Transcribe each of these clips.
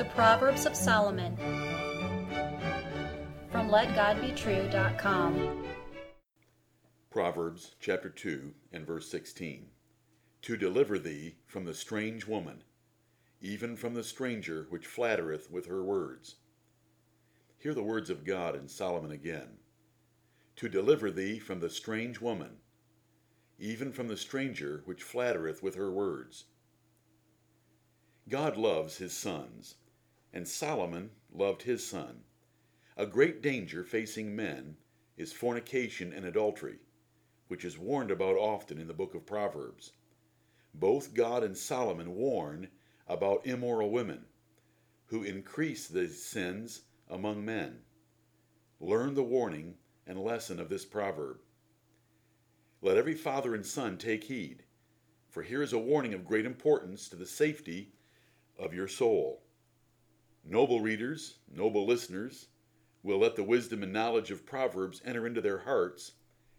The Proverbs of Solomon from LetGodBetrue.com. Proverbs chapter 2 and verse 16. To deliver thee from the strange woman, even from the stranger which flattereth with her words. Hear the words of God in Solomon again. To deliver thee from the strange woman, even from the stranger which flattereth with her words. God loves his sons, and Solomon loved his son. A great danger facing men is fornication and adultery, which is warned about often in the book of Proverbs. Both God and Solomon warn about immoral women who increase the sins among men. Learn the warning and lesson of this proverb. Let every father and son take heed, for here is a warning of great importance to the safety of your soul. Noble readers, noble listeners, will let the wisdom and knowledge of Proverbs enter into their hearts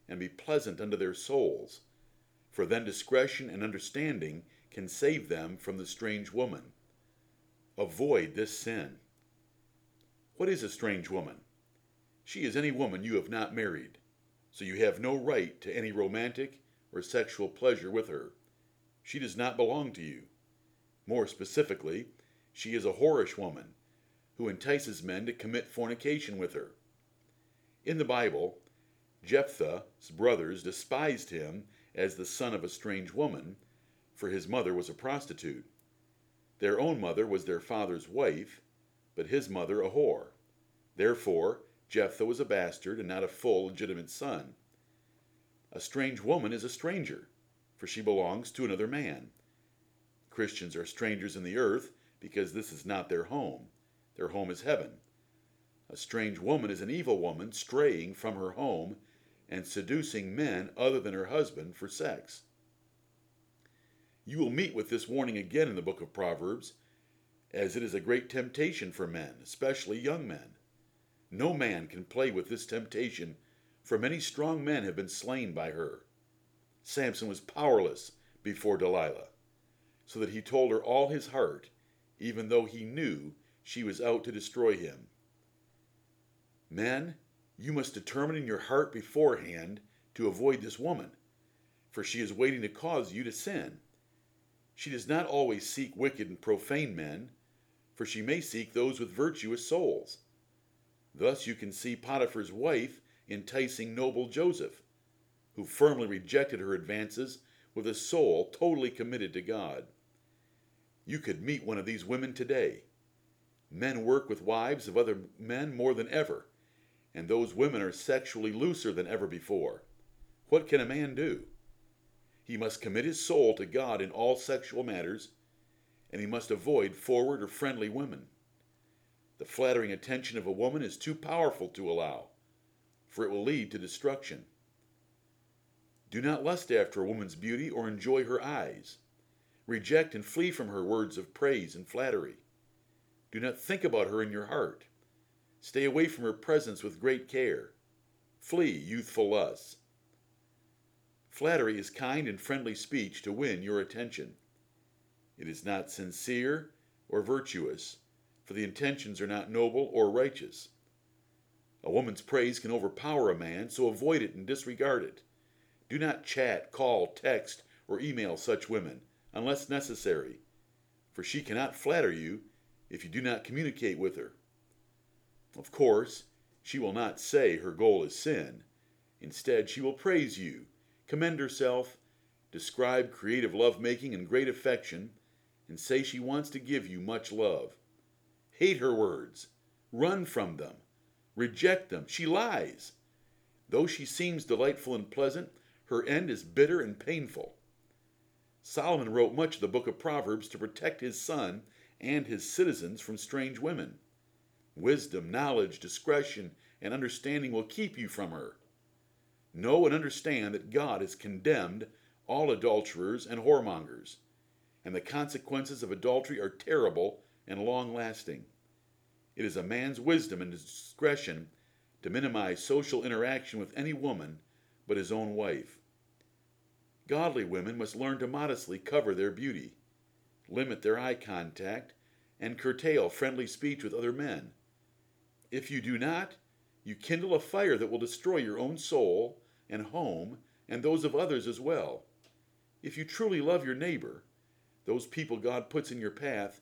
and be pleasant unto their souls, for then discretion and understanding can save them from the strange woman. Avoid this sin. What is a strange woman? She is any woman you have not married, so you have no right to any romantic or sexual pleasure with her. She does not belong to you. More specifically, she is a whorish woman who entices men to commit fornication with her. In the Bible, Jephthah's brothers despised him as the son of a strange woman, for his mother was a prostitute. Their own mother was their father's wife, but his mother a whore. Therefore, Jephthah was a bastard and not a full legitimate son. A strange woman is a stranger, for she belongs to another man. Christians are strangers in the earth because this is not their home. Their home is heaven. A strange woman is an evil woman straying from her home and seducing men other than her husband for sex. You will meet with this warning again in the book of Proverbs, as it is a great temptation for men, especially young men. No man can play with this temptation, for many strong men have been slain by her. Samson was powerless before Delilah so that he told her all his heart, even though he knew she was out to destroy him. Men, you must determine in your heart beforehand to avoid this woman, for she is waiting to cause you to sin. She does not always seek wicked and profane men, for she may seek those with virtuous souls. Thus you can see Potiphar's wife enticing noble Joseph, who firmly rejected her advances with a soul totally committed to God. You could meet one of these women today. Men work with wives of other men more than ever, and those women are sexually looser than ever before. What can a man do? He must commit his soul to God in all sexual matters, and he must avoid forward or friendly women. The flattering attention of a woman is too powerful to allow, for it will lead to destruction. Do not lust after a woman's beauty or enjoy her eyes. Reject and flee from her words of praise and flattery. Do not think about her in your heart. Stay away from her presence with great care. Flee youthful lusts. Flattery is kind and friendly speech to win your attention. It is not sincere or virtuous, for the intentions are not noble or righteous. A woman's praise can overpower a man, so avoid it and disregard it. Do not chat, call, text, or email such women unless necessary, for she cannot flatter you if you do not communicate with her. Of course, she will not say her goal is sin. Instead, she will praise you, commend herself, describe creative lovemaking and great affection, and say she wants to give you much love. Hate her words, run from them, reject them. She lies. Though she seems delightful and pleasant, her end is bitter and painful. Solomon wrote much of the book of Proverbs to protect his son and his citizens from strange women. Wisdom, knowledge, discretion, and understanding will keep you from her. Know and understand that God has condemned all adulterers and whoremongers, and the consequences of adultery are terrible and long lasting. It is a man's wisdom and discretion to minimize social interaction with any woman but his own wife. Godly women must learn to modestly cover their beauty, limit their eye contact, and curtail friendly speech with other men. If you do not, you kindle a fire that will destroy your own soul and home and those of others as well. If you truly love your neighbor, those people God puts in your path,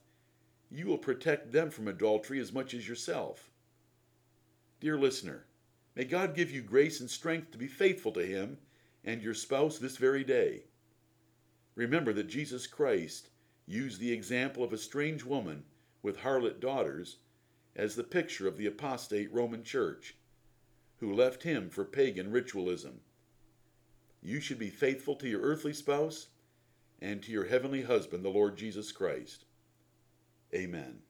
you will protect them from adultery as much as yourself. Dear listener, may God give you grace and strength to be faithful to Him and your spouse this very day. Remember that Jesus Christ used the example of a strange woman with harlot daughters as the picture of the apostate Roman Church, who left him for pagan ritualism. You should be faithful to your earthly spouse and to your heavenly husband, the Lord Jesus Christ. Amen.